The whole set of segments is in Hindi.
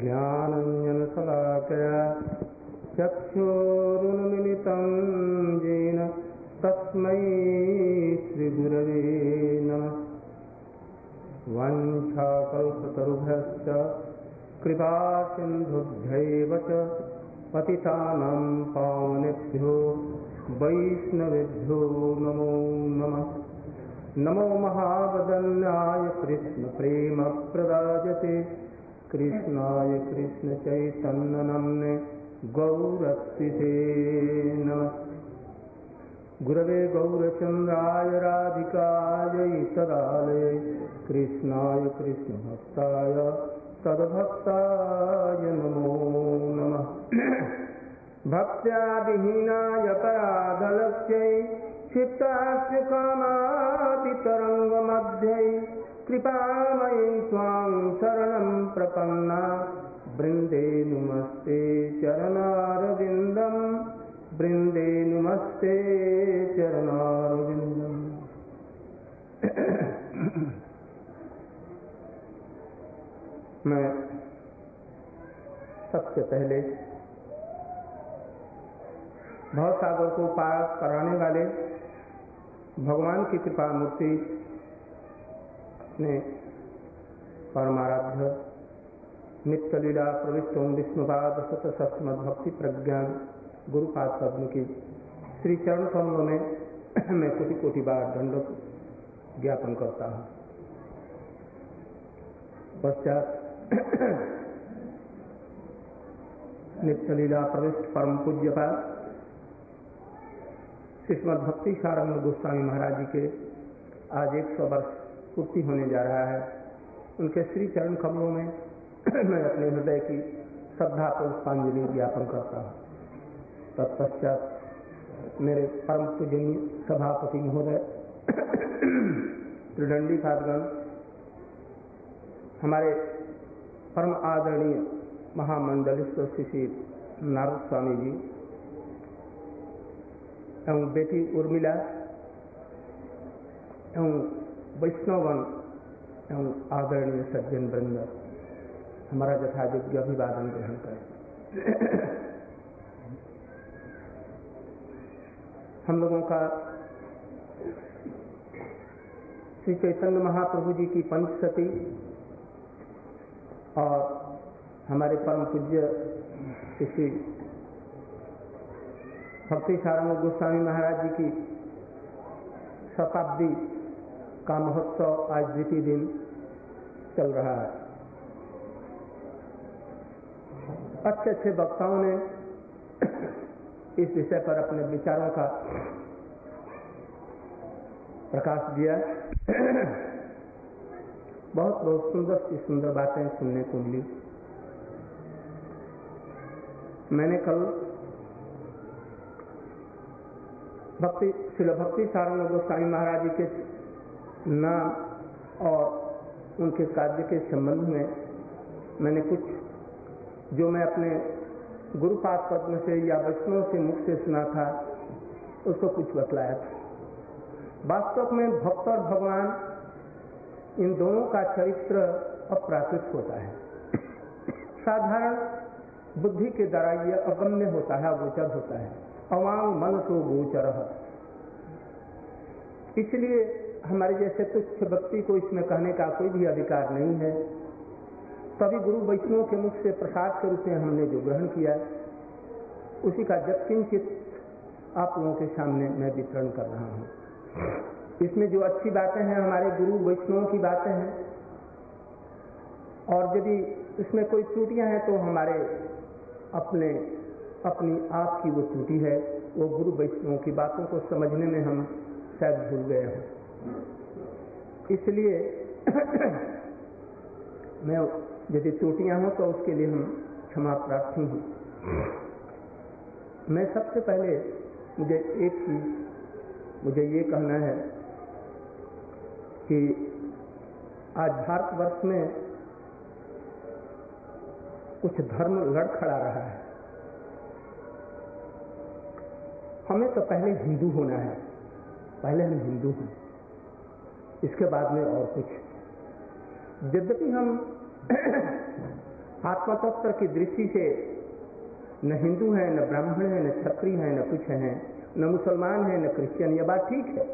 ज्ञानञ्जनशलाकया चक्षुरुन्मिलितं येन तस्मै श्रीगुरवे नमः। वञ्छाकल्पतरुभ्यश्च कृपासिन्धुभ्यैव च पतितानां पावनेभ्यो वैष्णवेभ्यो नमो नमः। नमो महावदन्याय कृष्णप्रेमप्रदायते कृष्णाय कृष्णचैतन्यनम्ने गौरक्षिते नमः। गुरवे गौरचन्द्राय राधिकायै तदालयै कृष्णाय कृष्णभक्ताय तद्भक्ताय नमो नमः। भक्त्या विहीनाय पराधलक्ष्यै क्षिप्तास्य कामातितरङ्गमध्ये कृपामयी त्वां शरणं प्रपन्ना। बृन्दे नुमस्ते चरणारविन्दम्। बृन्दे नुमस्ते चरणारविन्दम्। मैं सबसे पहले भवसागर को पार कराने वाले भगवान की कृपा मूर्ति ने परमाराध्य नित्य लीला प्रविष्ट ओम विष्णुपाद सत सस्मद भक्ति प्रज्ञान गुरुपाद पद्म की श्री चरण कमलों में मैं कोटि कोटि बार दंड ज्ञापन करता हूँ। पश्चात नित्य लीला प्रविष्ट परम पूज्यपाद श्रीमद भक्ति सारंग गोस्वामी महाराज जी के आज एक सौ वर्ष पूर्ति होने जा रहा है। उनके श्री चरण कमलों में मैं अपने हृदय की श्रद्धा पुष्पांजलि ज्ञापन करता हूँ। तत्पश्चात मेरे परम पूजनीय सभापति महोदय, त्रिदंडी साधगण हमारे परम आदरणीय महामंडलेश्वर श्री नारद स्वामी जी एवं बेटी उर्मिला एवं वैष्णवगण एवं आदरणीय सज्जन वृंद। हमारा यथायोग्य अभिवादन ग्रहण करें। हम लोगों का श्री चैतन्य महाप्रभु जी की पंचसती और हमारे परम पूज्य श्री भक्ति सारंग गोस्वामी महाराज जी की शताब्दी का महोत्सव आज द्वितीय दिन चल रहा है। अच्छे अच्छे वक्ताओं ने इस विषय पर अपने विचारों का प्रकाश दिया। बहुत बहुत सुंदर सी सुंदर बातें सुनने को मिली। मैंने कल भक्ति, शिल भक्ति सारंग गोस्वामी महाराज जी के नाम और उनके कार्य के संबंध में मैंने कुछ, जो मैं अपने गुरुपाद पद्म से या वैष्णव से मुख से सुना था, उसको कुछ बतलाया था। वास्तव में भक्त और भगवान इन दोनों का चरित्र अप्राकृत होता है। साधारण बुद्धि के द्वारा यह अगम्य होता है, अगोचर होता है। अवांग मन तो गोचर इसलिए हमारे जैसे तुच्छ व्यक्ति को इसमें कहने का कोई भी अधिकार नहीं है। तभी गुरु वैष्णव के मुख से प्रसाद के रूप में हमने जो ग्रहण किया, उसी का जब किंचित आप लोगों के सामने मैं वितरण कर रहा हूँ। इसमें जो अच्छी बातें हैं, हमारे गुरु वैष्णव की बातें हैं, और यदि इसमें कोई त्रुटियाँ हैं तो हमारे अपने अपनी आप की वो त्रुटि है, वो गुरु वैष्णवों की बातों को समझने में हम शायद भूल गए हैं। इसलिए मैं यदि त्रुटियाँ हों तो उसके लिए हम क्षमा प्रार्थी हूँ। मैं सबसे पहले मुझे एक चीज़, मुझे ये कहना है कि आज भारतवर्ष में कुछ धर्म लड़ खड़ा रहा है। हमें तो पहले हिंदू होना है। पहले हम हिंदू हैं। इसके बाद में और कुछ। यद्यपि हम आत्मतत्व की दृष्टि से न हिंदू हैं, न ब्राह्मण हैं, न क्षत्रिय हैं, न कुछ हैं, न मुसलमान हैं, न क्रिश्चियन, यह बात ठीक है।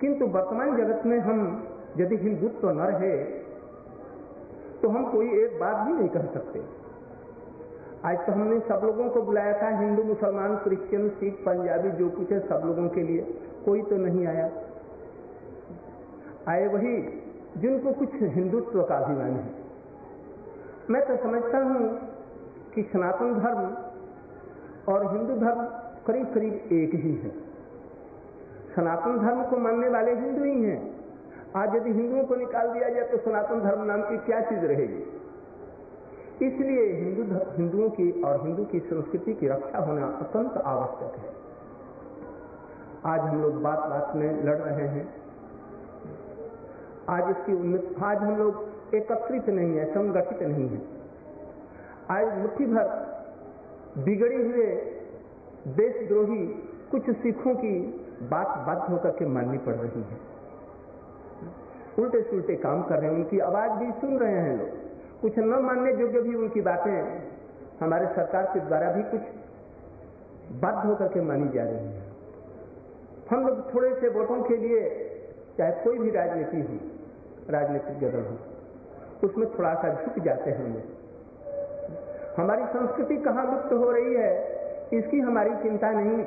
किंतु वर्तमान जगत में हम यदि हिंदुत्व तो न रहे तो हम कोई एक बात भी नहीं कह सकते। आज तो हमने सब लोगों को बुलाया था, हिंदू, मुसलमान, क्रिश्चियन, सिख, पंजाबी, जो कुछ है सब लोगों के लिए। कोई तो नहीं आया। आए वही जिनको कुछ हिंदुत्व का अभिमान है। मैं तो समझता हूँ कि सनातन धर्म और हिंदू धर्म करीब करीब एक ही है। सनातन धर्म को मानने वाले हिंदू ही हैं। आज यदि हिंदुओं को निकाल दिया जाए तो सनातन धर्म नाम की क्या चीज़ रहेगी? इसलिए हिंदू हिंदुओं की और हिंदू की संस्कृति की रक्षा होना अत्यंत आवश्यक है। आज हम लोग बात बात में लड़ रहे हैं। आज इसकी उन्नत आज हम लोग एकत्रित नहीं है, संगठित नहीं है। आज मुट्ठी भर बिगड़े हुए देशद्रोही कुछ सिखों की बात बाध्य होकर के माननी पड़ रही है। उल्टे सुलटे काम कर रहे हैं, उनकी आवाज़ भी सुन रहे हैं लोग। कुछ न मानने योग्य भी उनकी बातें हमारे सरकार के द्वारा भी कुछ बाध्य होकर के मानी जा रही है। हम लोग थोड़े से वोटों के लिए, चाहे कोई भी राजनीति हो, राजनीतिक दल हो, उसमें थोड़ा सा झुक जाते हैं लोग। हमारी संस्कृति कहाँ लुप्त हो रही है, इसकी हमारी चिंता नहीं।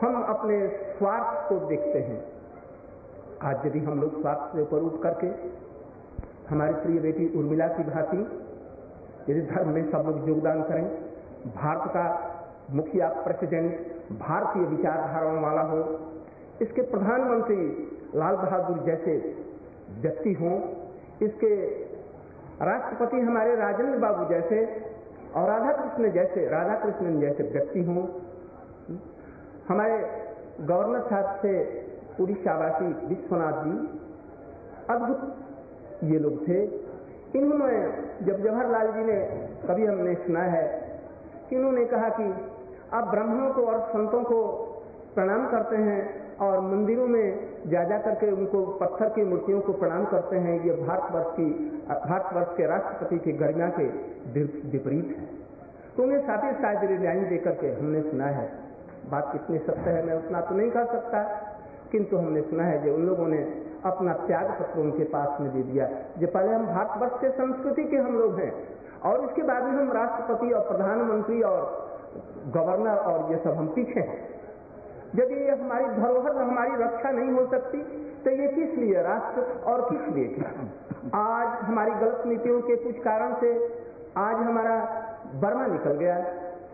हम अपने स्वार्थ को देखते हैं। आज यदि हम लोग स्वार्थ से ऊपर उठ करके हमारी प्रिय बेटी उर्मिला की भांति, यदि धर्म में सब लोग योगदान करें, भारत का मुखिया प्रेसिडेंट भारतीय विचारधाराओं वाला हो, इसके प्रधानमंत्री लाल बहादुर जैसे व्यक्ति हों, इसके राष्ट्रपति हमारे राजेंद्र बाबू जैसे और राधा कृष्ण जैसे राधा कृष्णन जैसे व्यक्ति हों, हमारे गवर्नर साहब से उड़ीसावासी विश्वनाथ जी। अद्भुत ये लोग थे। इन्होंने, जब जवाहरलाल जी ने, कभी हमने सुना है, कि इन्होंने कहा कि आप ब्राह्मणों को और संतों को प्रणाम करते हैं और मंदिरों में जा जा करके उनको पत्थर की मूर्तियों को प्रणाम करते हैं। ये भारतवर्ष की भारतवर्ष के राष्ट्रपति की गरिमा के विपरीत है। तो उन्हें साथ ही साथ रिजाइन देकर के हमने सुना है। बात कितनी सत्य है, मैं उतना तो नहीं कह सकता, किंतु हमने सुना है जो उन लोगों ने अपना त्याग पत्र उनके पास में दे दिया। जो पहले हम भारतवर्ष के संस्कृति के हम लोग हैं। और इसके बाद में हम राष्ट्रपति और प्रधानमंत्री और गवर्नर और ये सब हम पीछे हैं। यदि ये हमारी धरोहर, हमारी रक्षा नहीं हो सकती तो ये किस लिए? राष्ट्र और किस लिए? आज हमारी गलत नीतियों के कुछ कारण से आज हमारा बर्मा निकल गया।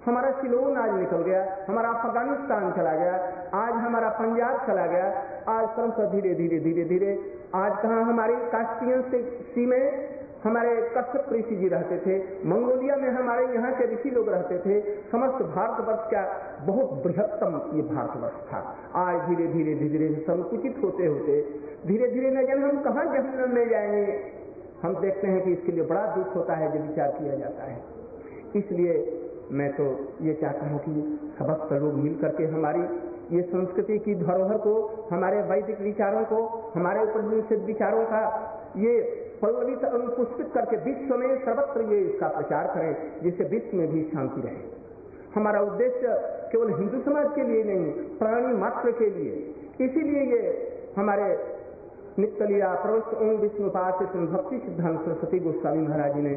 हमारा सिलोन आज निकल गया, हमारा अफ़गानिस्तान चला गया, आज हमारा पंजाब चला गया, आज क्रमशः धीरे धीरे धीरे धीरे। आज कहा हमारी कास्टियन सी में हमारे कश्यप ऋषि जी रहते थे, मंगोलिया में हमारे यहाँ के ऋषि लोग रहते थे, समस्त भारतवर्ष का बहुत बृहत्तम ये भारतवर्ष था। आज धीरे धीरे धीरे संकुचित होते होते, धीरे धीरे न जाने हम कहाँ जहन में जाएँगे। हम देखते हैं कि इसके लिए बड़ा दुख होता है, जब विचार किया जाता है। इसलिए मैं तो ये चाहता हूँ कि समस्त लोग मिल करके हमारी ये संस्कृति की धरोहर को, हमारे वैदिक विचारों को, हमारे उपनिषद विचारों का ये पल्लवित अनुपुष्पित करके विश्व में सर्वत्र ये इसका प्रचार करें, जिससे विश्व में भी शांति रहे। हमारा उद्देश्य केवल हिंदू समाज के लिए नहीं, प्राणी मात्र के लिए। इसीलिए ये हमारे नित्यलिया प्रवस्त ओम विष्णुपात भक्ति सिद्धांत सरस्वती गोस्वामी महाराज जी ने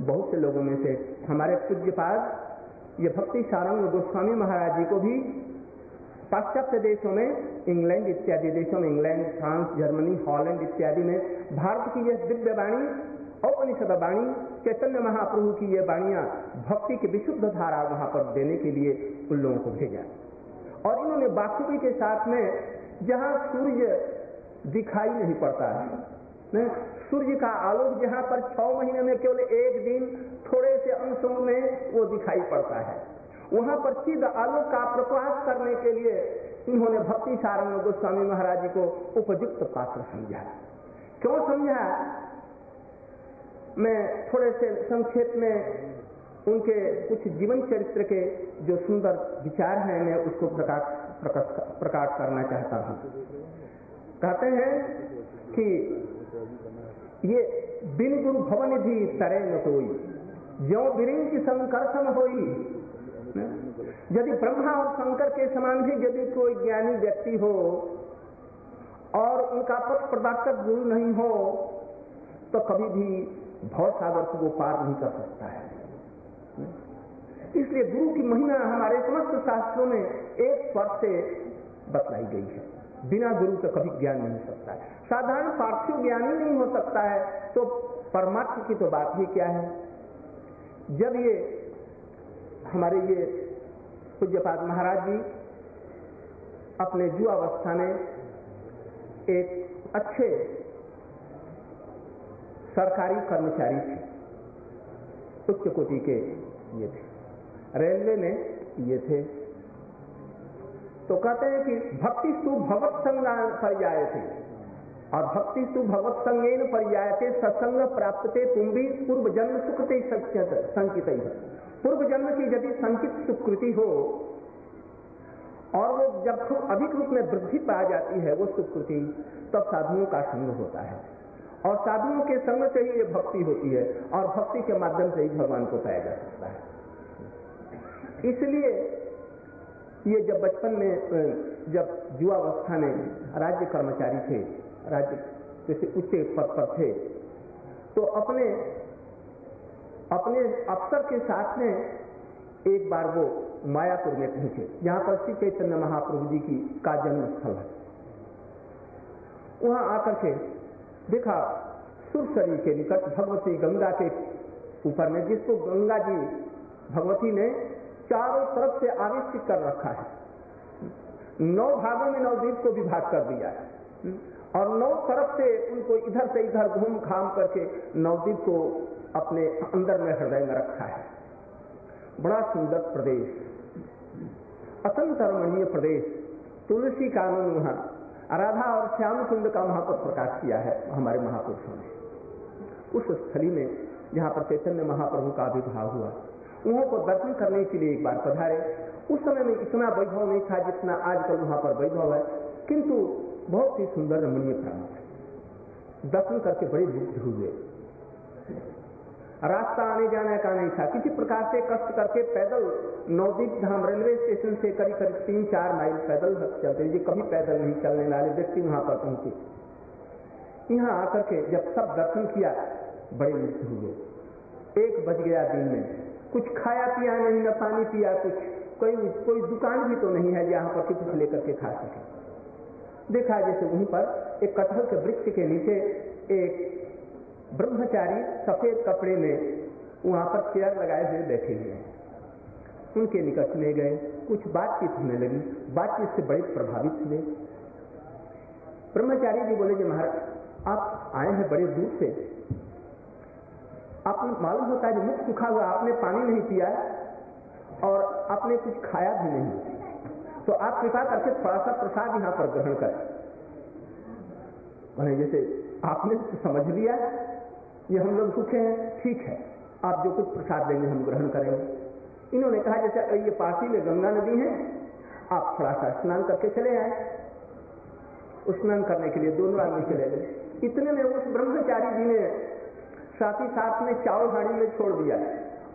बहुत से लोगों में से। हमारे पूज्य पास ये भक्ति सारंग गोस्वामी महाराज जी को भी पाश्चात्य देशों में, इंग्लैंड इत्यादि देशों में, इंग्लैंड, फ्रांस, जर्मनी, हॉलैंड इत्यादि में, भारत की यह दिव्य वाणी, औपनिषद वाणी, चैतन्य महाप्रभु की ये वाणियाँ भक्ति की विशुद्ध धारा वहाँ पर देने के लिए उन लोगों को भेजा। और इन्होंने बाखुबी के साथ में जहाँ सूर्य दिखाई नहीं पड़ता है सूर्य का आलोक जहाँ पर छह महीने में केवल एक दिन थोड़े से अंशों में वो दिखाई पड़ता है। वहाँ पर सिद्ध आलोक का प्रकाश करने के लिए इन्होंने भक्ति सारंग गोस्वामी महाराज जी को उपयुक्त पात्र समझा। क्यों समझा? मैं थोड़े से संक्षेप में उनके कुछ जीवन चरित्र के जो सुंदर विचार हैं, मैं उसको प्रकाश प्रकाश करना चाहता हूँ। कहते हैं कि ये बिन गुरु भवन भी तरे न जो बिरिंग की संकर्षण होई। यदि ब्रह्मा और शंकर के समान भी यदि कोई ज्ञानी व्यक्ति हो और उनका पथ प्रदातक गुरु नहीं हो तो कभी भी भव सागर को वो पार नहीं कर सकता है। इसलिए गुरु की महिमा हमारे समस्त शास्त्रों में एक स्वर से बतलाई गई है। बिना गुरु का कभी ज्ञान नहीं हो सकता है। साधारण पार्थिव ज्ञान ही नहीं हो सकता है। तो परमात्मा की तो बात ही क्या है? जब ये हमारे ये पूज्यपाद महाराज जी अपने युवावस्था में एक अच्छे सरकारी कर्मचारी थे, उच्च कोटि के ये थे। रेलवे में ये थे। तो कहते हैं कि भक्ति सु भगवत संग पर्याय थे और भक्ति सु भगवत संगेन पर्याय थे सत्संग प्राप्त थे तुम भी पूर्व जन्म सुकृति संकित पूर्व जन्म की यदि संकित सुकृति हो, और वो जब खूब अधिक रूप में वृद्धि पा जाती है, वो सुकृति, तब साधुओं का संग होता है। और साधुओं के संग से ही ये भक्ति होती है, और भक्ति के माध्यम से ही भगवान को पाया जा सकता है। इसलिए ये जब बचपन में जब युवावस्था में राज्य कर्मचारी थे, राज्य जैसे उच्च पद पर थे तो अपने अपने अफसर के साथ में एक बार वो मायापुर में पहुँचे, जहाँ पर श्री चैतन्य महाप्रभु जी की का जन्म स्थल है। वहाँ आकर के देखा सुरसरी के निकट भगवती गंगा के ऊपर में, जिसको गंगा जी, भगवती ने चारों तरफ़ से आविष्ट कर रखा है। नौ भागों में नवदीप को विभाग कर दिया है। और नौ तरफ़ से उनको इधर से इधर घूम घाम करके नवदीप को अपने अंदर में हृदय में रखा है। बड़ा सुंदर प्रदेश। अत्यंत रमणीय प्रदेश। तुलसी कानून वहाँ। राधा और श्याम कुंड का वहाँ पर प्रकाश किया है हमारे महापुरुषों ने। उस स्थली में जहाँ पर चैतन्य महाप्रभु का आविर्भाव हुआ। उन्हों को दर्शन करने के लिए एक बार पधारे। उस समय में इतना वैभव नहीं था जितना आजकल वहाँ पर वैभव है। किंतु बहुत ही सुंदर रमणीय प्रांत दर्शन करके बड़े मुग्ध हुए। रास्ता आने जाने का नहीं था। किसी प्रकार से कष्ट करके पैदल नवदीप धाम रेलवे स्टेशन से करीब करीब तीन चार माइल पैदल चलते। जी कभी पैदल नहीं चलने वाले व्यक्ति वहाँ पर पहुँचे। यहाँ आकर के जब सब दर्शन किया, बड़े मुक्त हुए। एक बज गया दिन में। कुछ खाया पिया नहीं, न पानी पिया कुछ। कोई कोई दुकान भी तो नहीं है जहाँ पर कुछ लेकर के खा सके। देखा जैसे वहीं पर एक कटहल के वृक्ष के नीचे एक ब्रह्मचारी सफ़ेद कपड़े में वहाँ पर चेयर लगाए हुए बैठे हुए उनके निकट में गए। कुछ बातचीत होने लगी। बातचीत से बड़े प्रभावित हुए। ब्रह्मचारी जी बोले, जी महाराज, आप आए हैं बड़े दूर से। आपको मालूम होता है मुख सुखा हुआ, आपने पानी नहीं पिया और आपने कुछ खाया भी नहीं। तो आप कृपा करके थोड़ा सा प्रसाद यहाँ पर ग्रहण करें। जैसे आपने समझ लिया ये हम लोग भूखे हैं, ठीक है। आप जो कुछ प्रसाद देंगे हम ग्रहण करेंगे। इन्होंने कहा, जैसे ये पासी में गंगा नदी है, आप थोड़ा सा स्नान करके चले आए। स्नान करने के लिए दोनों आदमी चले गए। इतने में उस ब्रह्मचारी जी ने साथ ही साथ में चावल हाड़ी में छोड़ दिया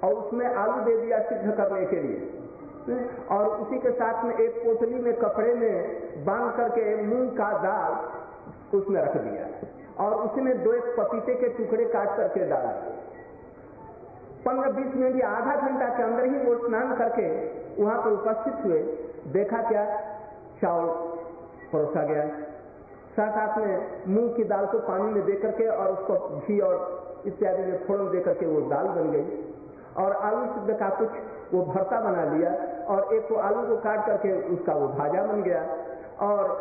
और उसमें आलू दे दिया सिद्ध करने के लिए। और उसी के साथ में एक पोटली में कपड़े में बाँध करके मूंग का दाल उसमें रख दिया और उसमें दो एक पपीते के टुकड़े काट करके डाल पंद्रह बीस मिनट या आधा घंटा के अंदर ही वो स्नान करके वहाँ पर उपस्थित हुए। देखा क्या? चावल परोसा गया। साथ साथ में मूंग की दाल को पानी में दे करके और उसको घी और इत्यादि में फोड़न दे करके वो दाल बन गई। और आलू सिद्ध का कुछ वो भरता बना लिया और एक तो आलू को काट करके उसका वो भाजा बन गया और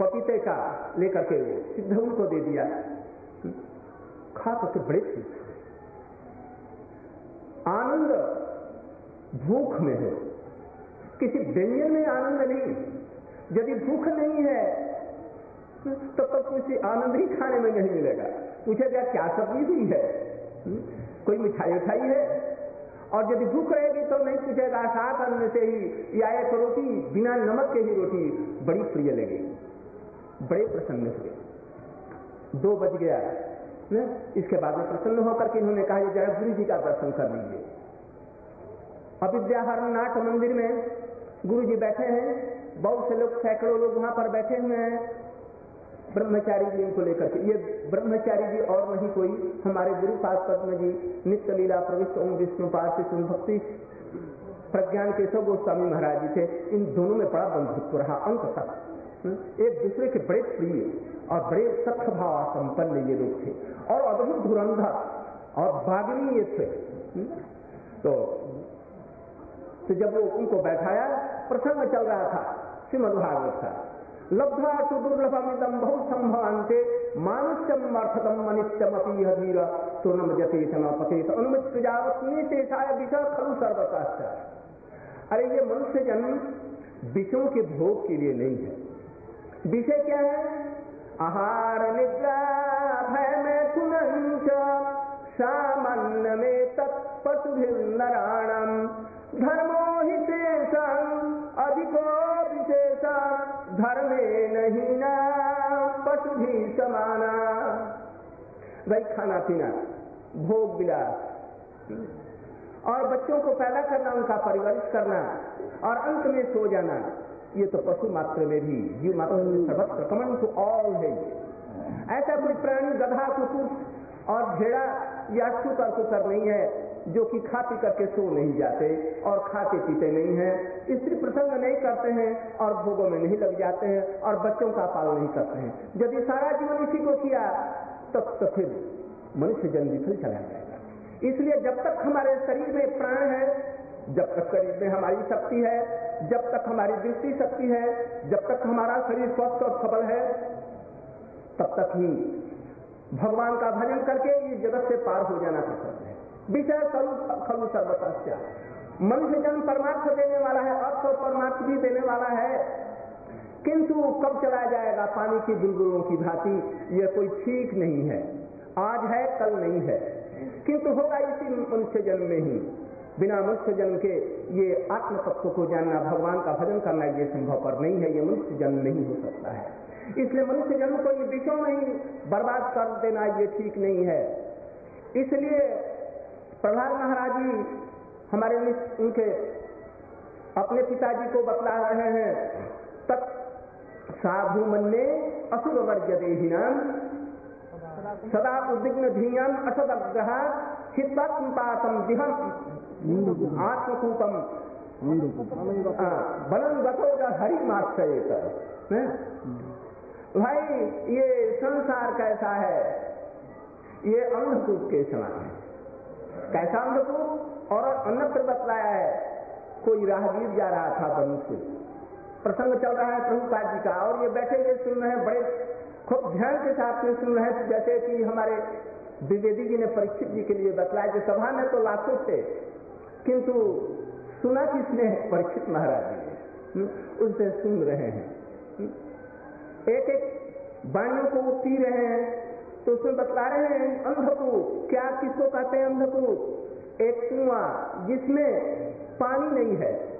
पपीते का लेकर के वो सिद्धू को दे दिया। खा करके बड़े खुश। आनंद भूख में है। किसी व्यंजन में आनंद नहीं। यदि भूख नहीं है तो तब तो किसी आनंद ही खाने में नहीं मिलेगा। पूछेगा क्या सब्ज़ी हुई है? कोई मिठाई उठाई है? और यदि भूख रहेगी तो नहीं पूछेगा सात अन्न से ही या एक रोटी, बिना नमक के ही रोटी बड़ी प्रिय लगेगी बड़े प्रसन्न हुए। दो बज गया, ने? इसके बाद में प्रसन्न होकर के इन्होंने कहा जरा गुरु जी का दर्शन कर लीजिए। अविद्याहरण नाट मंदिर में गुरु जी बैठे हैं। बहुत से लोग, सैकड़ों लोग वहाँ पर बैठे हुए हैं। ब्रह्मचारी जी इनको लेकर के। ये ब्रह्मचारी जी और नहीं कोई, हमारे गुरु पास पद्म जी नित्य लीला प्रविष्ट ओम विष्णु पास भक्ति प्रज्ञान केशव गोस्वामी महाराज जी थे। इन दोनों में बड़ा बंधुत्व रहा, अंत तक। हम्म? एक दूसरे के बड़े प्रिय और बड़े सख्त भाव संपन्न ये लोग थे। और अद्भुत धुरंधर और बागनी ये थे। हम्म? तो तो जब वो उनको बैठाया, प्रसंग चल रहा था श्रीमद भागवत का। लब्धा तो दुर्लभमिदम बहु संभवान्ते मानुष्यम अर्थतम अनित्यम अपी धीर तो नम जते पते अनुमित प्रजावत निशेषाय विषय खलु सर्वशास्त्र अरे ये मनुष्य जन्म विषयों के भोग के लिए नहीं है। विषय क्या है? आहार, निद्रा, भय में तुनंच सामान्य में तत्पशु नराणम धर्मो ही विशेष धर्मे नहीं ना, पशु भी समाना। भाई, खाना पीना, भोग विलास। और बच्चों को पैदा करना, उनका परिवर्तित करना, और अंत में सो जाना, ये तो पशु मात्र में भी, जीव मात्र में सर्वत्र कमन टू ऑल है। ऐसा कोई प्राणी, गधा, कुकुर और भेड़ा या शुकर कुकर नहीं है। जो कि खा पी करके सो नहीं जाते और खाते पीते नहीं हैं। स्त्री प्रसंग नहीं करते हैं और भोगों में नहीं लग जाते हैं और बच्चों का पालन नहीं करते हैं। यदि सारा जीवन इसी को किया, तब तो फिर मनुष्य जन्म विफल चला जाएगा। इसलिए जब तक हमारे शरीर में प्राण है, जब तक शरीर में हमारी शक्ति है, जब तक हमारी दृष्टि शक्ति है, जब तक हमारा शरीर स्वस्थ और सबल है, तब तक ही भगवान का भजन करके ये जगत से पार हो जाना पसंद है। विषय खलु सर्वतस्या। मनुष्य जन्म परमार्थ देने वाला है, अर्थ और परमार्थ भी देने वाला है। किंतु कब चला जाएगा पानी की बुलबुलों की भांति? यह कोई ठीक नहीं है। आज है, कल नहीं है। किंतु होगा इसी मनुष्य जन्म में ही। बिना मनुष्य जन्म के ये आत्म तत्व को जानना, भगवान का भजन करना, ये संभव पर नहीं है। ये मनुष्य जन्म नहीं हो सकता है। इसलिए मनुष्य जन्म को ये विषयों में ही बर्बाद कर देना, ये ठीक नहीं है। इसलिए प्रहलाद महाराज जी हमारे उनके अपने पिताजी को बतला रहे हैं तक साधु मन ने असुर वर्ग देहिनाम सदा उद्विग्न धीयम असदग्रह हितत्पातम दिहम आत्मकूपम बलन बतोगा हरि माश्रय भाई, ये संसार कैसा है? ये अंधकूप के समान है। कैसा अंधकूप और अन्यत्र बतलाया है, कोई राहगीर जा रहा था बनु से। प्रसंग चल रहा है प्रभुपाद जी का, और ये बैठे हुए सुन रहे हैं, बड़े खूब ध्यान के साथ में सुन रहे हैं, जैसे कि हमारे द्विवेदी जी ने परीक्षित जी के लिए बतलाया, जो सभा में तो लाखों थे, किंतु सुना किसने? परीक्षित महाराज जी ने। उनसे सुन रहे हैं। एक एक वाणियों को वो पी रहे हैं तो उसमें बतला रहे हैं अंधकूप। क्या किसको कहते हैं अंधकूप? एक कुआ जिसमें पानी नहीं है।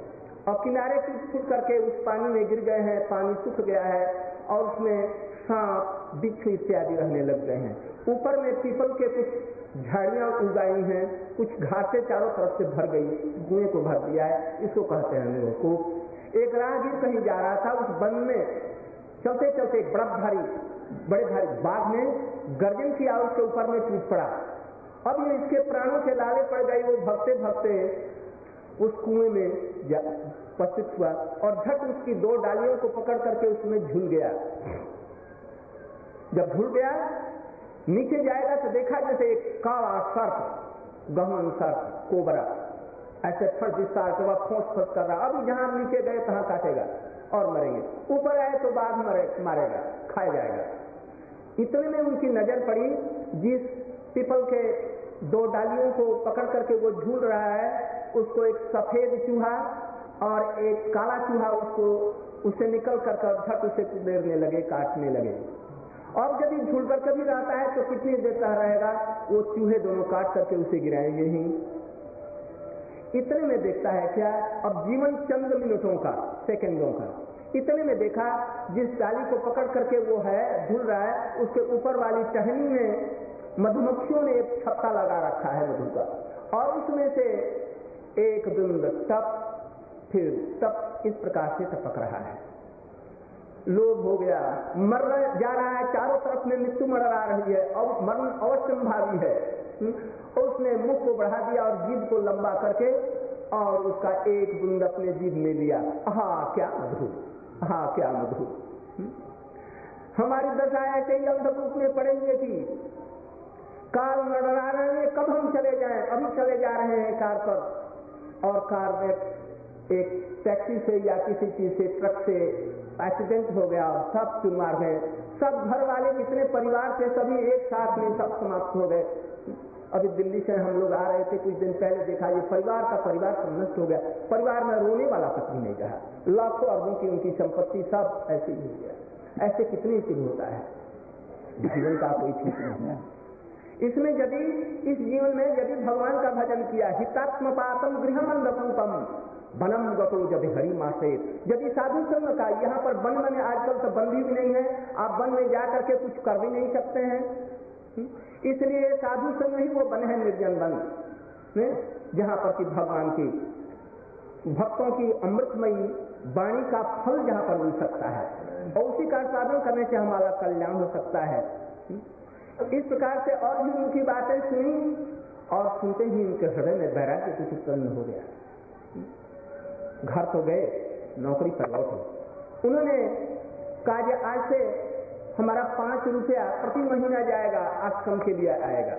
और किनारे टूट फूट करके उस पानी में गिर गए हैं, पानी सूख गया है और उसमें सांप, बिच्छू इत्यादि रहने लग गए हैं। ऊपर में पीपल के कुछ झाड़ियाँ उगाई हैं, कुछ घासे चारों तरफ़ से भर गई, कुएँ को भर दिया है। इसको कहते हैं लोगों को एक राहगीर कहीं जा रहा था, उस वन में चलते चलते बड़ा भारी बड़े भारी बाघ ने गर्जन की किया उसके ऊपर में टूट पड़ा। अब ये इसके प्राणों के लाले पड़ गई वो भगते भगते उस कुएँ में उपस्थित हुआ और झट उसकी दो डालियों को पकड़ करके उसमें झूल गया। जब झूल गया, नीचे जाएगा तो देखा जैसे एक काला सर्प गहन सर्प कोबरा, ऐसे फट विस्तार के बाद फोस फट कर रहा। अभी जहाँ नीचे गए, तहां काटेगा और मरेंगे। ऊपर आए तो बाद मरे, मारेगा खाया जाएगा। इतने में उनकी नज़र पड़ी, जिस पीपल के दो डालियों को पकड़ करके वो झूल रहा है, उसको एक सफ़ेद चूहा और एक काला चूहा उसको, उससे निकल कर झट उसे कुदेरने लगे, काटने लगे। और यदि झूल कर कभी रहता है तो कितनी देर तक रहेगा? वो चूहे दोनों काट करके उसे गिराएँगे ही। इतने में देखता है क्या? अब जीवन चंद मिनटों का, सेकंडों का। इतने में देखा? जिस डाली को पकड़ करके वो है झूल रहा है, उसके ऊपर वाली टहनी में मधुमक्खियों ने एक छत्ता लगा रखा है मधु का। और उसमें से एक बिंद तप, फिर तप इस प्रकार से टपक रहा है। लोभ हो गया। मर जा रहा है, चारों तरफ़ में मृत्यु मर आ रही है, और मरण अवश्य भावी है। हम्म। उसने मुख को बढ़ा दिया और जीभ को लंबा करके, और उसका एक बुंद अपने जीभ में लिया। हा क्या मधुर हाँ क्या मधुर हम्म। हमारी दशा ऐसे ही अंधकूप में पड़ेंगे कि कार लड़ा रहे हैं, कब हम चले जाएँ? अभी चले जा रहे हैं कार पर। और कार में एक टैक्सी से या किसी चीज़ से, ट्रक से एक्सीडेंट हो गया, सब चुनमार गए सब घर वाले जितने परिवार थे, सभी एक साथ में सब समाप्त हो गए। अभी दिल्ली से हम लोग आ रहे थे, कुछ दिन पहले देखा ये परिवार का परिवार सब नष्ट हो गया। परिवार में रोने वाला भी नहीं रहा। लाखों अरबों की उनकी संपत्ति सब ऐसे ही गया। ऐसे कितने दिन होता है? जीवन का कोई ठीक नहीं है। इसमें यदि, इस जीवन में यदि भगवान का भजन किया हितात्म पातम गृह मंदपूपम बनम गतो जब हरी मासे यदि साधु संग का यहाँ पर वन में आजकल तो बंदी भी नहीं है, आप वन में जा करके कुछ कर भी नहीं सकते हैं। इसलिए साधु संग ही वो बन है निर्जन वन जहाँ पर कि भगवान की भक्तों की अमृतमयी वाणी का फल जहाँ पर मिल सकता है। और उसी का साधन करने से हमारा कल्याण हो सकता है। इस प्रकार से और भी उनकी बातें सुनी और सुनते ही उनके हृदय में वैराग्य कुछ उत्पन्न हो गया। घर तो गए, नौकरी पर लौटे। उन्होंने कहा आज से हमारा पाँच रुपया प्रति महीना जाएगा, आश्रम के लिए आएगा।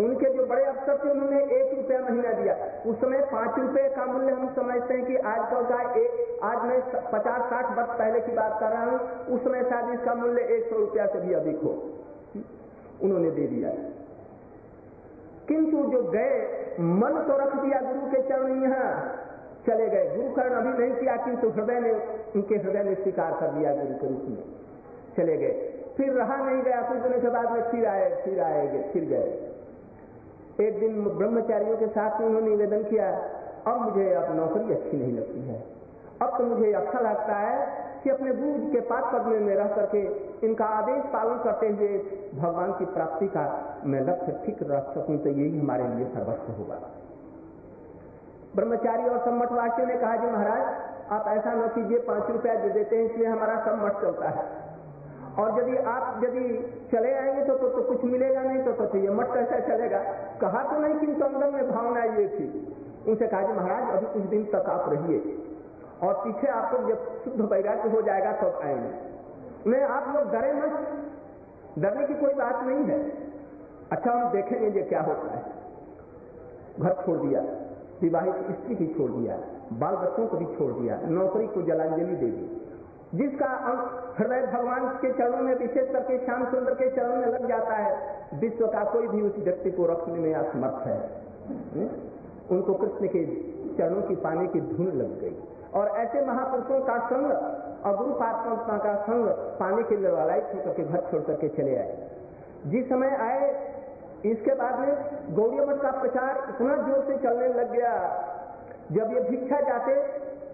उनके जो बड़े अफसर थे, उन्होंने एक रुपया महीना दिया। उस समय पाँच रुपए का मूल्य हम समझते हैं कि आजकल का एक, आज मैं पचास, साठ वर्ष पहले की बात कर रहा हूँ, उस समय शायद इसका मूल्य एक सौ रुपया से भी अधिक हो। उन्होंने दे दिया। किंतु जो गए मन तो रख दिया गुरु के चरण यहाँ चले गए। गुरुकर्ण अभी नहीं किया, किंतु हृदय ने, उनके हृदय ने स्वीकार कर दिया गुरु के रूप में। चले गए। फिर रहा नहीं गया कुछ दिनों के बाद में फिर आए फिर आए फिर गए। एक दिन ब्रह्मचारियों के साथ में उन्होंने निवेदन किया, अब मुझे अब नौकरी अच्छी नहीं लगती है। अब तो मुझे अच्छा लगता है कि अपने गुरु के पाप पदमे में रह करके इनका आदेश पालन करते हुए भगवान की प्राप्ति का मैं लक्ष्य ठीक रख सकूँ तो यही हमारे लिए सर्वस्व होगा। ब्रह्मचारी और सम्मठवासियों ने कहा, जी महाराज, आप ऐसा न कीजिए, पाँच रुपया दे देते हैं, इसलिए हमारा सब मठ चलता है। और यदि आप यदि चले आएँगे तो, तो, तो कुछ मिलेगा नहीं तो, तो, तो ये मठ कैसे चलेगा। कहा तो नहीं किंतु अंदर में भावना ये थी। उनसे कहा जी महाराज अभी कुछ दिन तक आप रहिए। और पीछे आपको जब शुद्ध वैराग्य हो जाएगा तब आएँगे। उन्हें आप लोग डरे मत। डरने की कोई बात नहीं है। अच्छा हम देखेंगे ये क्या होता है। घर छोड़ दिया विवाहित स्त्री भी छोड़ दिया बाल बच्चों को भी छोड़ दिया नौकरी को जलांजलि दे दी। जिसका हृदय भगवान के चरणों में, विशेष करके श्याम सुंदर के चरणों में लग जाता है, विश्व का कोई भी उस व्यक्ति को रखने में असमर्थ है? उनको कृष्ण के चरणों की पाने की धुन लग गई। और ऐसे महापुरुषों का संग और गुरु पात्मा का संग पाने के लिए लालायित होकर के घर छोड़ करके चले आए। जिस समय आए, इसके बाद में गौड़ी मठ का प्रचार इतना ज़ोर से चलने लग गया। जब ये भिक्षा जाते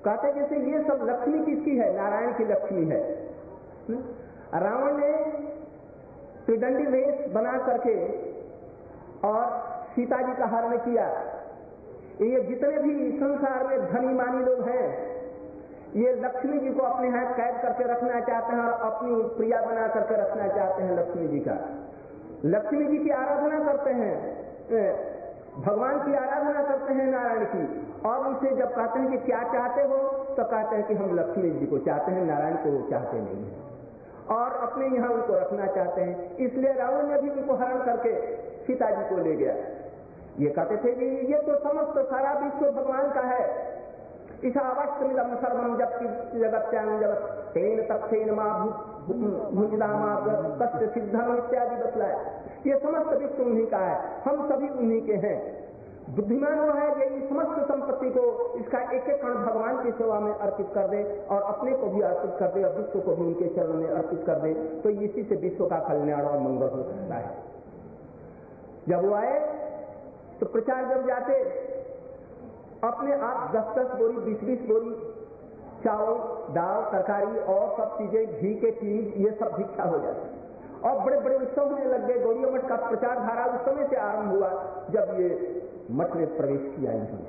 कहते जैसे ये सब लक्ष्मी किसकी है? नारायण की लक्ष्मी है? रावण ने त्रिदंडी वेश बना करके और सीता जी का हरण किया। ये जितने भी संसार में धनी मानी लोग हैं, ये लक्ष्मी जी को अपने हाथ कैद करके रखना चाहते हैं और अपनी प्रिया बना करके रखना चाहते हैं लक्ष्मी जी का। लक्ष्मी जी की आराधना करते हैं। भगवान की आराधना करते हैं नारायण की। और उनसे जब कहते हैं कि क्या चाहते हो तो कहते हैं कि हम लक्ष्मी जी को चाहते हैं, नारायण को चाहते नहीं है। और अपने यहाँ उनको रखना चाहते हैं। इसलिए रावण ने भी उनको हरण करके सीता जी को ले गया। ये कहते थे कि ये तो समस्त सारा विश्व भगवान का है। इस मिलम सर्वम जब जगत जगत तेन तत्न माँ कष्ट सिद्धम इत्यादि बतलाए ये समस्त विश्व उन्हीं का है। हम सभी उन्हीं के हैं। बुद्धिमान वो है जो इस समस्त संपत्ति को इसका एक एक कण भगवान की सेवा में अर्पित कर दे और अपने को भी अर्पित कर दे और विश्व को भी उनके चरणों में अर्पित कर दे। तो इसी से विश्व का कल्याण और मंगल हो सकता है। जब वो आए तो प्रचार जब जाते, अपने आप दस दस बोरी बीस बीस बोरी, चावल, दाल, तरकारी और सब चीज़ें, घी के चीज़ ये सब भिक्षा हो जाती? और बड़े बड़े उत्सव होने लग गए। गौरी मठ का प्रचार धारा उस समय से आरंभ हुआ, जब ये मठ में प्रवेश किया इन्होंने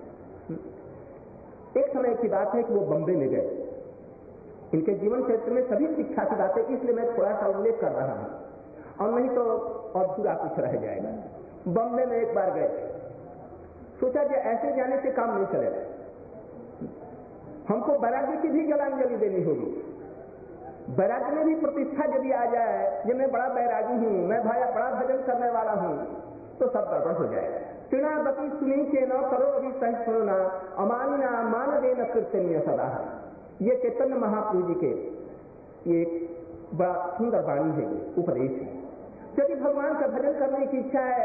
एक समय की बात है कि वो बम्बे में गए। इनके जीवन क्षेत्र में सभी शिक्षा की बातें इसलिए मैं थोड़ा सा उल्लेख कर रहा हूँ। और नहीं तो और अधूरा कुछ रह जाएगा। बम्बे में एक बार गए। सोचा कि ऐसे जाने से काम नहीं चलेगा। हमको वैराग्य की भी जलांजलि देनी होगी। वैराग्य में भी प्रतिष्ठा यदि आ जाए कि मैं बड़ा बैरागी हूँ मैं भाया बड़ा भजन करने वाला हूँ तो सब गड़बड़ हो जाएगा। बती सुनी के न करो अभी सहिष्णुना अमानिना मान देना कीर्तनीय सदा। ये चैतन्य महाप्रभु जी के ये बड़ा सुंदर वाणी है उपदेश है। यदि भगवान का भजन करने की इच्छा है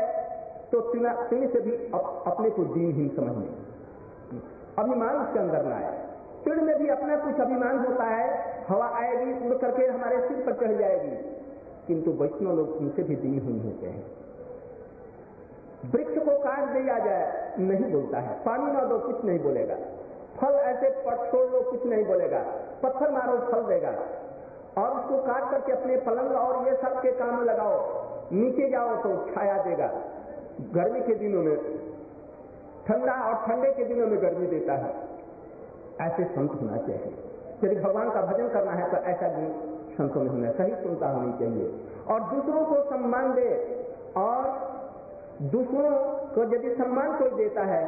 तो तिन से भी अप, अपने को दीनहीन समझने। अभिमान उसके अंदर लाए पेड़ में भी अपना कुछ अभिमान होता है हवा आएगी, उड़ करके हमारे सिर पर चढ़ जाएगी। किंतु वैष्णव लोग उनसे भी दिन ही होते हैं। वृक्ष को काट दिया जाए, नहीं बोलता है। पानी ना दो, कुछ नहीं बोलेगा। फल ऐसे छोड़ लो, कुछ नहीं बोलेगा। पत्थर मारो, फल देगा। और उसको काट करके अपने पलंग और ये सब के काम लगाओ। नीचे जाओ तो छाया देगा। गर्मी के दिनों में, ठंडा और ठंडे के दिनों में गर्मी देता है। ऐसे संत होना चाहिए। यदि भगवान का भजन करना है तो ऐसा गुण संतों में होना सही सुनता होनी चाहिए। और दूसरों को सम्मान दे और दूसरों को यदि सम्मान कोई देता है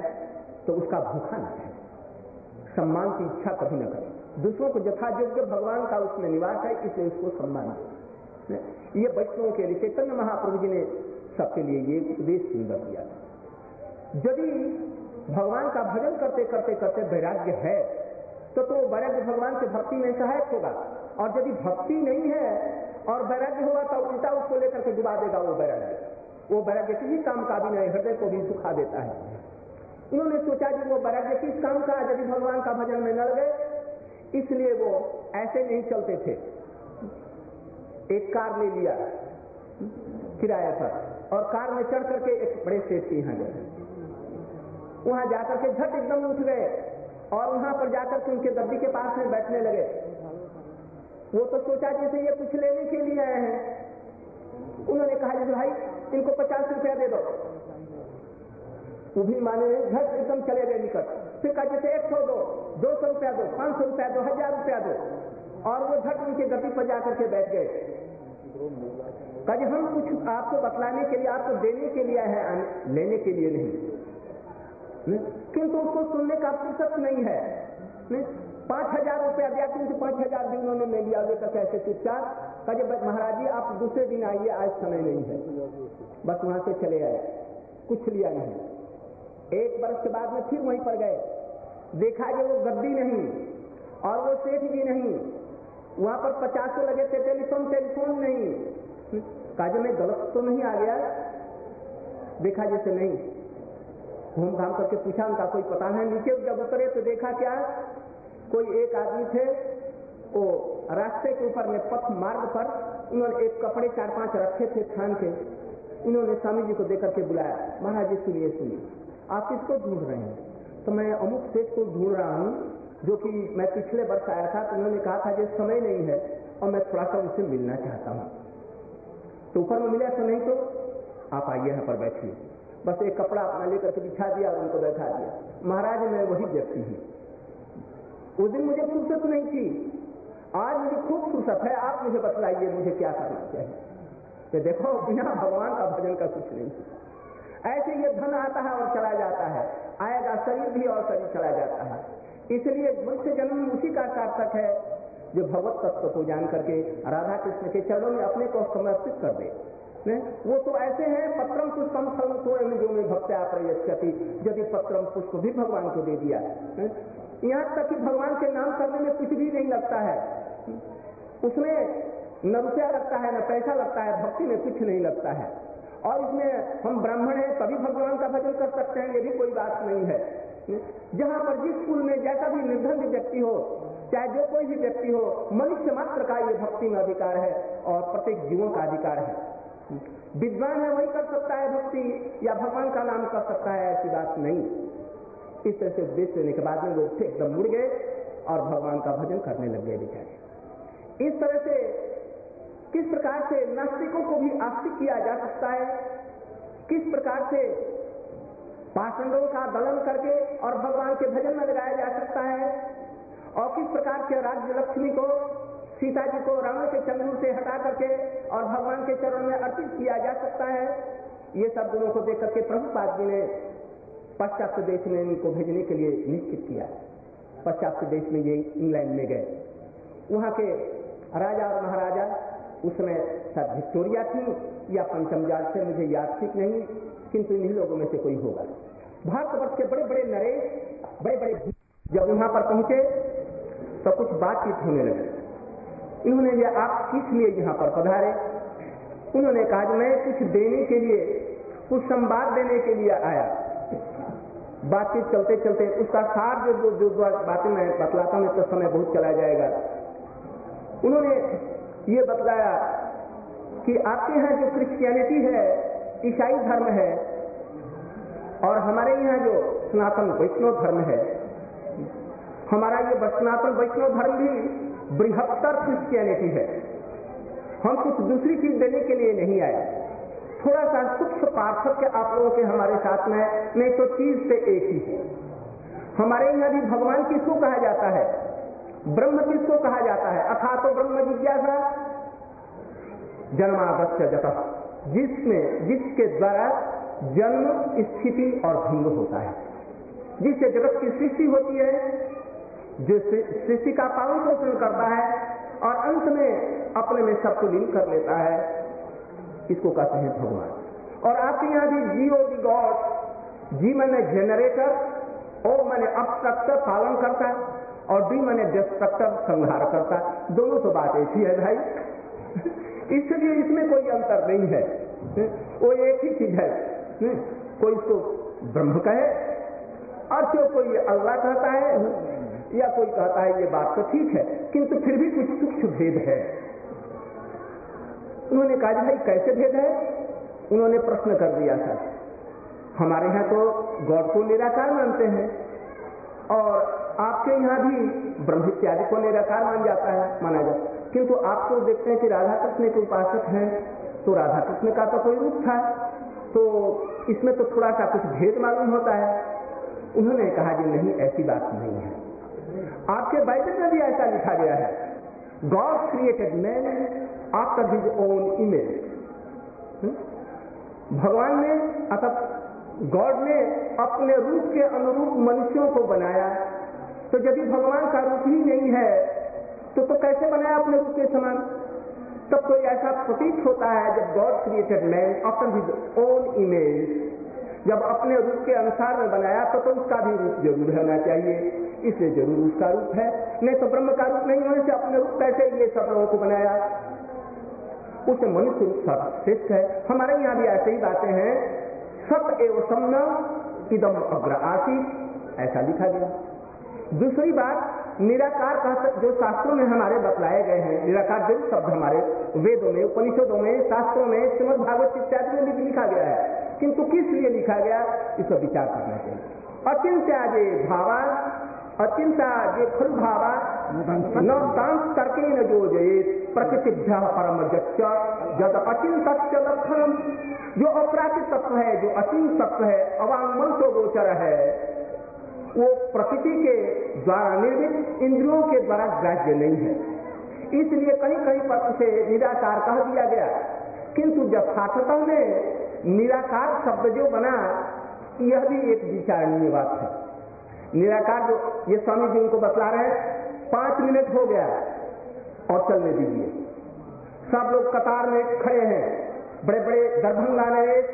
तो उसका भूखा न है सम्मान की इच्छा कभी न करे। दूसरों को यथा योग्य भगवान का उसमें निवास है, इसलिए उसको सम्मान दे। ये बच्चों के लिए, चैतन्य महाप्रभु जी ने सबके लिए ये उपदेश सुंदर दिया यदि भगवान का भजन करते करते करते वैराग्य है तो तो वैराग्य भगवान के भक्ति में सहायक होगा। और यदि भक्ति नहीं है और वैराग्य होगा तो उल्टा उसको लेकर के डुबा देगा वो वैराग्य। वो वैराग्य किसी काम का भी नहीं, हृदय को भी सुखा देता है। उन्होंने सोचा कि वो वैराग्य किस काम का, यदि भगवान का भजन में लड़ गए, इसलिए वो ऐसे नहीं चलते थे। एक कार ले लिया, किराया पर और कार में चढ़ करके एक बड़े सेठ के यहाँ गए। वहाँ जाकर के झट एकदम उठ गए। और वहाँ पर जाकर के उनके दब्बी के पास में बैठने लगे। वो तो सोचा जैसे ये कुछ लेने के लिए आए हैं। उन्होंने कहा जैसे भाई, इनको पचास रुपया दे दो। वो भी माने झट एकदम चले गए निकट। फिर कहा, जैसे एक सौ दो दो सौ रुपया दो, पाँच सौ रुपया दो, हज़ार रुपया दो। और वो झट उनके गति पर जाकर के बैठ गए। कहा हम कुछ आपको बतलाने के लिए, आपको देने के लिए है लेने के लिए नहीं। किंतु उसको सुनने का फुर्सत नहीं है। पाँच हज़ार रुपया दिया, किंतु पाँच हज़ार भी उन्होंने ले लिया। लेकर कैसे चुपचाप कहे महाराज जी, आप दूसरे दिन आइए, आज समय नहीं है। बस वहाँ से चले आए। कुछ लिया नहीं। एक वर्ष के बाद में फिर वहीं पर गए। देखा कि वो गद्दी नहीं और वो सेठ भी नहीं। वहाँ पर पचास लगे थे, टेलीफोन टेलीफोन नहीं। काजे में गलत तो नहीं आ गया? देखा जैसे नहीं। घूम घाम करके पूछा, उनका कोई पता है नीचे जब उतरे तो देखा क्या, कोई एक आदमी थे, वो रास्ते के ऊपर में पथ मार्ग पर उन्होंने एक कपड़े चार पाँच रखे थे थान के। उन्होंने स्वामी जी को देकर के बुलाया, महाराज जी, सुनिए सुनिए, आप किसको ढूंढ रहे हैं? तो मैं अमुक सेठ को ढूंढ रहा हूँ, जो कि मैं पिछले वर्ष आया था तो उन्होंने कहा था कि समय नहीं है और मैं थोड़ा सा उससे मिलना चाहता हूँ। तो ऊपर में मिला तो नहीं तो आप आइए यहाँ पर बैठिए। बस एक कपड़ा अपना लेकर के बिछा दिया और उनको बैठा दिया। महाराज, मैं वही व्यक्ति हूँ। उस दिन मुझे फुर्सत नहीं थी। आज मुझे खूब फुर्सत है। आप मुझे बतलाइए, मुझे क्या करना चाहिए तो देखो, बिना भगवान का भजन का कुछ नहीं। ऐसे ये धन आता है और चला जाता है। आएगा शरीर भी और शरीर चला जाता है। इसलिए मनुष्य जन्म उसी का सार्थक है जो भगवत तत्व को जान करके राधा कृष्ण के चरणों में अपने को समर्पित कर दे। ने? वो तो ऐसे हैं, पत्रम पुष्पम फल तो जो में भक्त्या प्रयच्छति। यदि पत्रम पुष्प भी भगवान को दे दिया यहाँ तक कि भगवान के नाम करने में कुछ भी नहीं लगता है। उसमें न रुपया लगता है, न पैसा लगता है, भक्ति में कुछ नहीं लगता है। और इसमें हम ब्राह्मण हैं, तभी भगवान का भजन कर सकते हैं, ये भी कोई बात नहीं है। जहाँ पर जिस कुल में जैसा भी निर्धन व्यक्ति हो, चाहे जो कोई भी व्यक्ति हो, मनुष्य मात्र का ये भक्ति में अधिकार है और प्रत्येक जीवों का अधिकार है। विद्वान है, वही कर सकता है भक्ति, या भगवान का नाम कर सकता है, ऐसी बात नहीं। इस तरह से उपदेश देने के बाद में लोग थे एकदम मुड़ गए और भगवान का भजन करने लग गए बेचारे। इस तरह से किस प्रकार से नास्तिकों को भी आस्तिक किया जा सकता है, किस प्रकार से पाषंडों का दलन करके और भगवान के भजन में लगाया जा सकता है, और किस प्रकार से राज्य लक्ष्मी को सीता जी को रावण के चंगुल से हटा करके और भगवान के चरण में अर्पित किया जा सकता है। ये सब गुणों को देख करके प्रभुपाद जी ने पश्चात देश में इनको भेजने के लिए निश्चित किया। पश्चात देश में ये इंग्लैंड में गए। वहाँ के राजा और महाराजा उसमें शायद विक्टोरिया थी या पंचम जाल से, मुझे याद ठीक नहीं, किंतु इन्हीं लोगों में से कोई होगा। भारतवर्ष के बड़े बड़े नरेश बड़े बड़े जब वहाँ पर पहुँचे तो कुछ बातचीत होने लगी। इन्होंने ये आप किस लिए यहाँ पर पधारे? उन्होंने कहा कि मैं कुछ देने के लिए कुछ संवाद देने के लिए आया। बातचीत चलते चलते उसका सार जो जो, जो बातें मैं बतलाता हूँ तो समय बहुत चला जाएगा। उन्होंने ये बतलाया कि आपके यहाँ जो क्रिश्चियनिटी है ईसाई धर्म है और हमारे यहाँ जो सनातन वैष्णव धर्म है हमारा ये सनातन वैष्णव धर्म भी बृहत्तर क्रिश्चियनिटी है। हम कुछ दूसरी चीज़ देने के लिए नहीं आए। थोड़ा सा सूक्ष्म पार्थक्य आप लोगों के हमारे साथ में नहीं तो चीज़ से एक ही है। हमारे यहाँ भी भगवान किसको कहा जाता है। ब्रह्म किसको कहा जाता है। अथा तो ब्रह्म जिज्ञासा। जन्मागस्य जत। जिसमें, जिसके द्वारा जन्म, स्थिति और भंग होता है। जिससे जगत की सृष्टि होती है जो सृष्टि का पालन पोषण करता है और अंत में अपने में सबको लीन कर लेता है। इसको कहते हैं भगवान। और आपके यहाँ भी जीओ दी गॉड जी मैंने जेनरेटर ओ मैंने अबस्ट्रक्टर पालन करता और डी मैंने डिस्ट्रक्टर संहार करता दोनों तो बात एक ही है भाई इसलिए इसमें कोई अंतर नहीं है। वो एक ही चीज़ है। कोई इसको ब्रह्म कहे, और क्यों कोई अल्लाह कहता है? या कोई कहता है ये बात तो ठीक है, किंतु फिर भी कुछ सूक्ष्म भेद है। उन्होंने कहा भाई, कैसे भेद है? उन्होंने प्रश्न कर दिया था हमारे यहाँ तो गॉड को निराकार मानते हैं, और आपके यहाँ भी ब्रह्म इत्यादि को निराकार मान जाता है, माना जाता किंतु आप तो देखते हैं कि राधा कृष्ण के उपासक हैं तो राधा कृष्ण का तो कोई रूप था तो इसमें तो थोड़ा सा कुछ भेद मालूम होता है। उन्होंने कहा कि नहीं, ऐसी बात नहीं है। आपके बाइबल में भी ऐसा लिखा गया है। God created man after his own image भगवान ने अतः गॉड ने अपने रूप के अनुरूप मनुष्यों को बनाया। तो यदि भगवान का रूप ही नहीं है तो तो कैसे बनाया अपने रूप के समान? तब कोई ऐसा प्रतीत होता है जब God created man after his own image जब अपने रूप के अनुसार में बनाया तो, तो उसका भी रूप ज़रूर होना चाहिए। इसलिए ज़रूर उसका रूप है। नहीं तो ब्रह्म का रूप नहीं होने से अपने रूप कैसे ये सब लोगों को बनाया। उसे मनुष्य रूप श्रेष्ठ है। हमारे यहाँ भी ऐसे ही बातें हैं। सत एवं सम्न इदम अग्र आशीष ऐसा लिखा गया। दूसरी बात, निराकार का जो शास्त्रों में हमारे बतलाए गए हैं, निराकार जो शब्द हमारे वेदों में, उपनिषदों में, शास्त्रों में, श्रीमद भागवत इत्यादि में भी लिखा गया है। किंतु किस लिए लिखा गया, इस पर विचार करना चाहिए। अचिंत्या जे भावा अचिंता जे फल भावा न तांस तर्के न जो जये प्रकृतिभ्य परम जद अचिंत लक्षण जो अपराधित तत्व है, जो अचिंत तत्व है अवांगमन को गोचर है, वो प्रकृति के द्वारा निर्मित इंद्रियों के द्वारा ग्राह्य नहीं है। इसलिए कहीं कहीं पर उसे निराकार कह दिया गया। किंतु जब सार्थता में निराकार शब्द जो बना, यह भी एक विचारणीय बात है। निराकार जो ये स्वामी जी उनको बतला रहे हैं, पाँच मिनट हो गया और चलने दीजिए। सब लोग कतार में खड़े हैं बड़े बड़े दरभंगा नरेश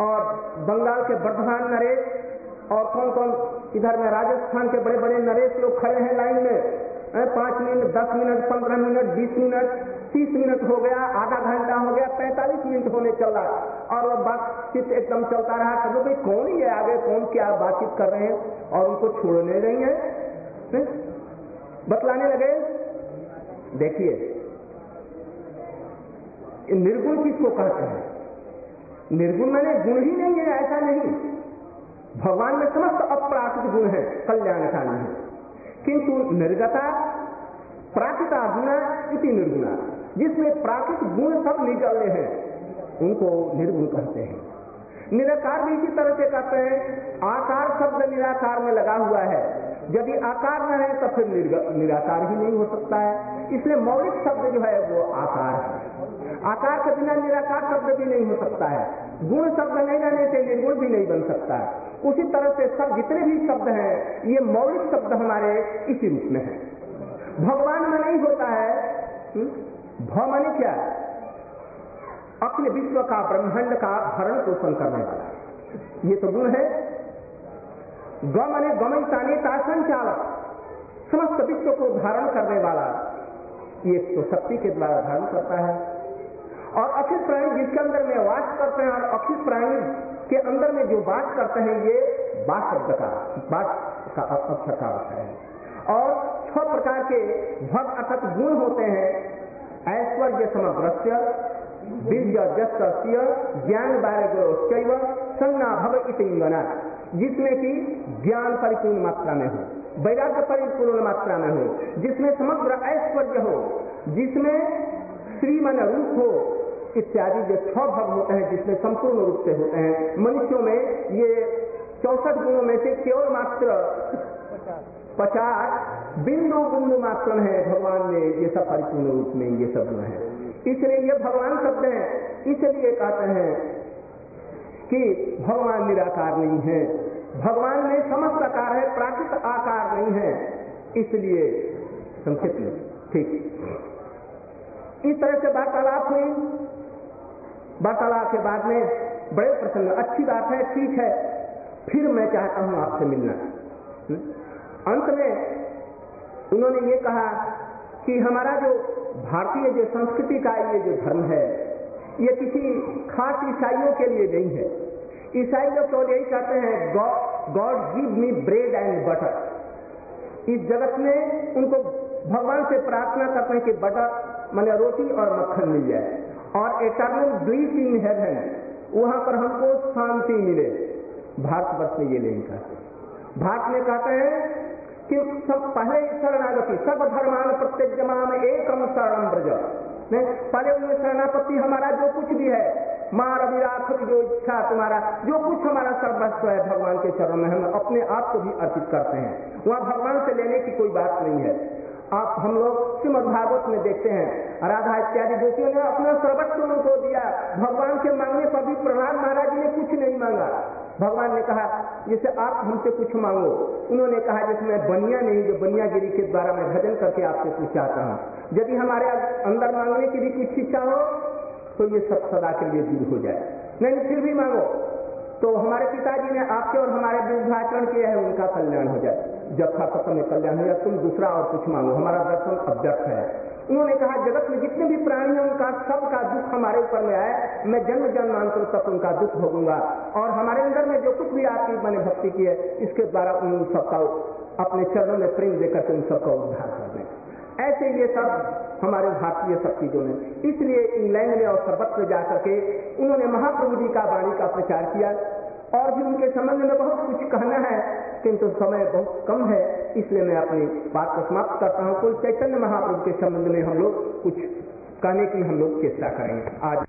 और बंगाल के वर्धमान नरेश और कौन कौन इधर में राजस्थान के बड़े बड़े नरेश लोग खड़े हैं लाइन में। पाँच मिनट, दस मिनट, पंद्रह मिनट, बीस मिनट, तीस मिनट हो गया, आधा घंटा हो गया, पैंतालीस मिनट होने चल। रहा और वो बातचीत एकदम चलता रहा, कभी भाई कौन ही है आगे, कौन क्या बातचीत कर रहे हैं, और उनको छोड़ने नहीं है बतलाने लगे? देखिए निर्गुण किसको कहते हैं? निर्गुण मैंने गुण ही नहीं है, ऐसा नहीं। भगवान में समस्त अप्राकृत गुण है, कल्याणकारी है। किंतु निर्गता प्राकृता गुणा इति निर्गुणा। जिसमें प्राकृत गुण सब निकलने हैं, उनको निर्गुण कहते हैं। निराकार भी इसी तरह से कहते हैं, आकार शब्द निराकार में लगा हुआ है। यदि आकार न है तो फिर निराकार ही नहीं हो सकता है। इसलिए मौलिक शब्द जो है वो आकार है। आकार के बिना निराकार शब्द भी नहीं हो सकता है। गुण शब्द नहीं रहने से निर्गुण भी नहीं बन सकता है। उसी तरह से सब जितने भी शब्द हैं, ये मौलिक शब्द हमारे इसी रूप में है। भगवान में नहीं होता है हम्म? भ क्या? अखिल विश्व का, ब्रह्मांड का भरण पोषण करने वाला। ये तो गुण है। ग माने गमन ताने संचालक समस्त विश्व को धारण करने वाला। ये तो शक्ति के द्वारा धारण करता है। और अखिल प्राणी जिसके अंदर में वास करते हैं और अखिल प्राणी के अंदर में जो बात करते हैं, ये बात शब्द का बात का अक्षर का है। और छह प्रकार के भक्त अर्थात गुण होते हैं। ऐश्वर्य समग्रस्य, दिव्य जस्य ज्ञान बारग्रश्चैव संज्ञा भव इतना जिसमें कि ज्ञान परिपूर्ण मात्रा में हो। वैराग्य परिपूर्ण मात्रा में हो, जिसमें समग्र ऐश्वर्य हो, जिसमें श्रीमन रूप हो, इत्यादि जो छह भव होते हैं जिसमें संपूर्ण रूप से होते हैं। मनुष्यों में ये चौसठ गुणों में से केवल मात्र पचास बिंदु बिंदु मात्र है। भगवान में ये सब परिपूर्ण रूप में ये सब गुण है, इसलिए ये भगवान शब्द है। इसलिए कहते हैं कि भगवान निराकार नहीं है। भगवान में समस्त आकार है, प्राकृत आकार नहीं है, इसलिए संक्षिप्त में ठीक। इस तरह से वार्तालाप हुई। वार्तालाप के बाद में बड़े प्रसन्न, अच्छी बात है, ठीक है। फिर मैं चाहता हूँ आपसे मिलना। अंत में उन्होंने ये कहा कि हमारा जो भारतीय, जो संस्कृति का ये जो धर्म है, ये किसी खास ईसाइयों के लिए नहीं है। ईसाई लोग तो यही कहते हैं God give me bread and butter इस जगत में उनको भगवान से प्रार्थना करते हैं कि बटर मैंने रोटी और मक्खन मिल जाए। और एटर्नल ब्लीस इन हेवन वहाँ पर हमको शांति मिले। भारतवर्ष में ये नहीं कहते। भारत में कहते हैं कि सब पहले शरणागति सब धर्मान प्रत्येक जमान एकम शरण ब्रज पहले उनमें शरणापति हमारा जो कुछ भी है मार विराट जो इच्छा तुम्हारा, जो कुछ हमारा सर्वस्व है भगवान के चरण में, हम अपने आप को भी अर्पित करते हैं। वहाँ भगवान से लेने की कोई बात नहीं है। आप, हम लोग श्रीमद भागवत में देखते हैं, राधा इत्यादि गोपियों ने अपना सर्वस्व उनको दिया। भगवान के मांगने पर भी प्रहलाद महाराज ने कुछ नहीं मांगा। भगवान ने कहा जैसे आप हमसे कुछ मांगो। उन्होंने कहा जैसे मैं बनिया नहीं, जो बनियागिरी के द्वारा मैं भजन करके आपसे कुछ चाहता हूँ। यदि हमारे अंदर मांगने की भी कुछ इच्छा हो तो ये सब सदा के लिए दूर हो जाए। नहीं, फिर भी मांगो। तो हमारे पिताजी ने आपके और हमारे वृद्धाचरण किया है, उनका कल्याण हो जाए। जब था में कल्याण हो जाए, तुम दूसरा और कुछ मांगो। हमारा दर्शन अभ्यर्थ है। उन्होंने कहा, जगत में जितने भी प्राणी हैं, उनका सबका दुख हमारे ऊपर में आए मैं जन्म जन्मांतर तक उनका दुख भोगूँगा। और हमारे अंदर में जो कुछ भी आपकी मैंने भक्ति की है, इसके द्वारा उन सबका अपने चरणों में प्रेम देकर के उन सबका उद्धार कर दें। ऐसे ये सब हमारे भारतीय शक्ति जो ने इसलिए इंग्लैंड में और सर्वत्र जाकर के उन्होंने महाप्रभु जी का वाणी का प्रचार किया। और भी उनके संबंध में बहुत कुछ कहना है, किंतु समय बहुत कम है, इसलिए मैं अपनी बात को समाप्त करता हूँ। कुल चैतन्य महाप्रभु के संबंध में हम लोग कुछ कहने की हम लोग चेष्टा करेंगे। आज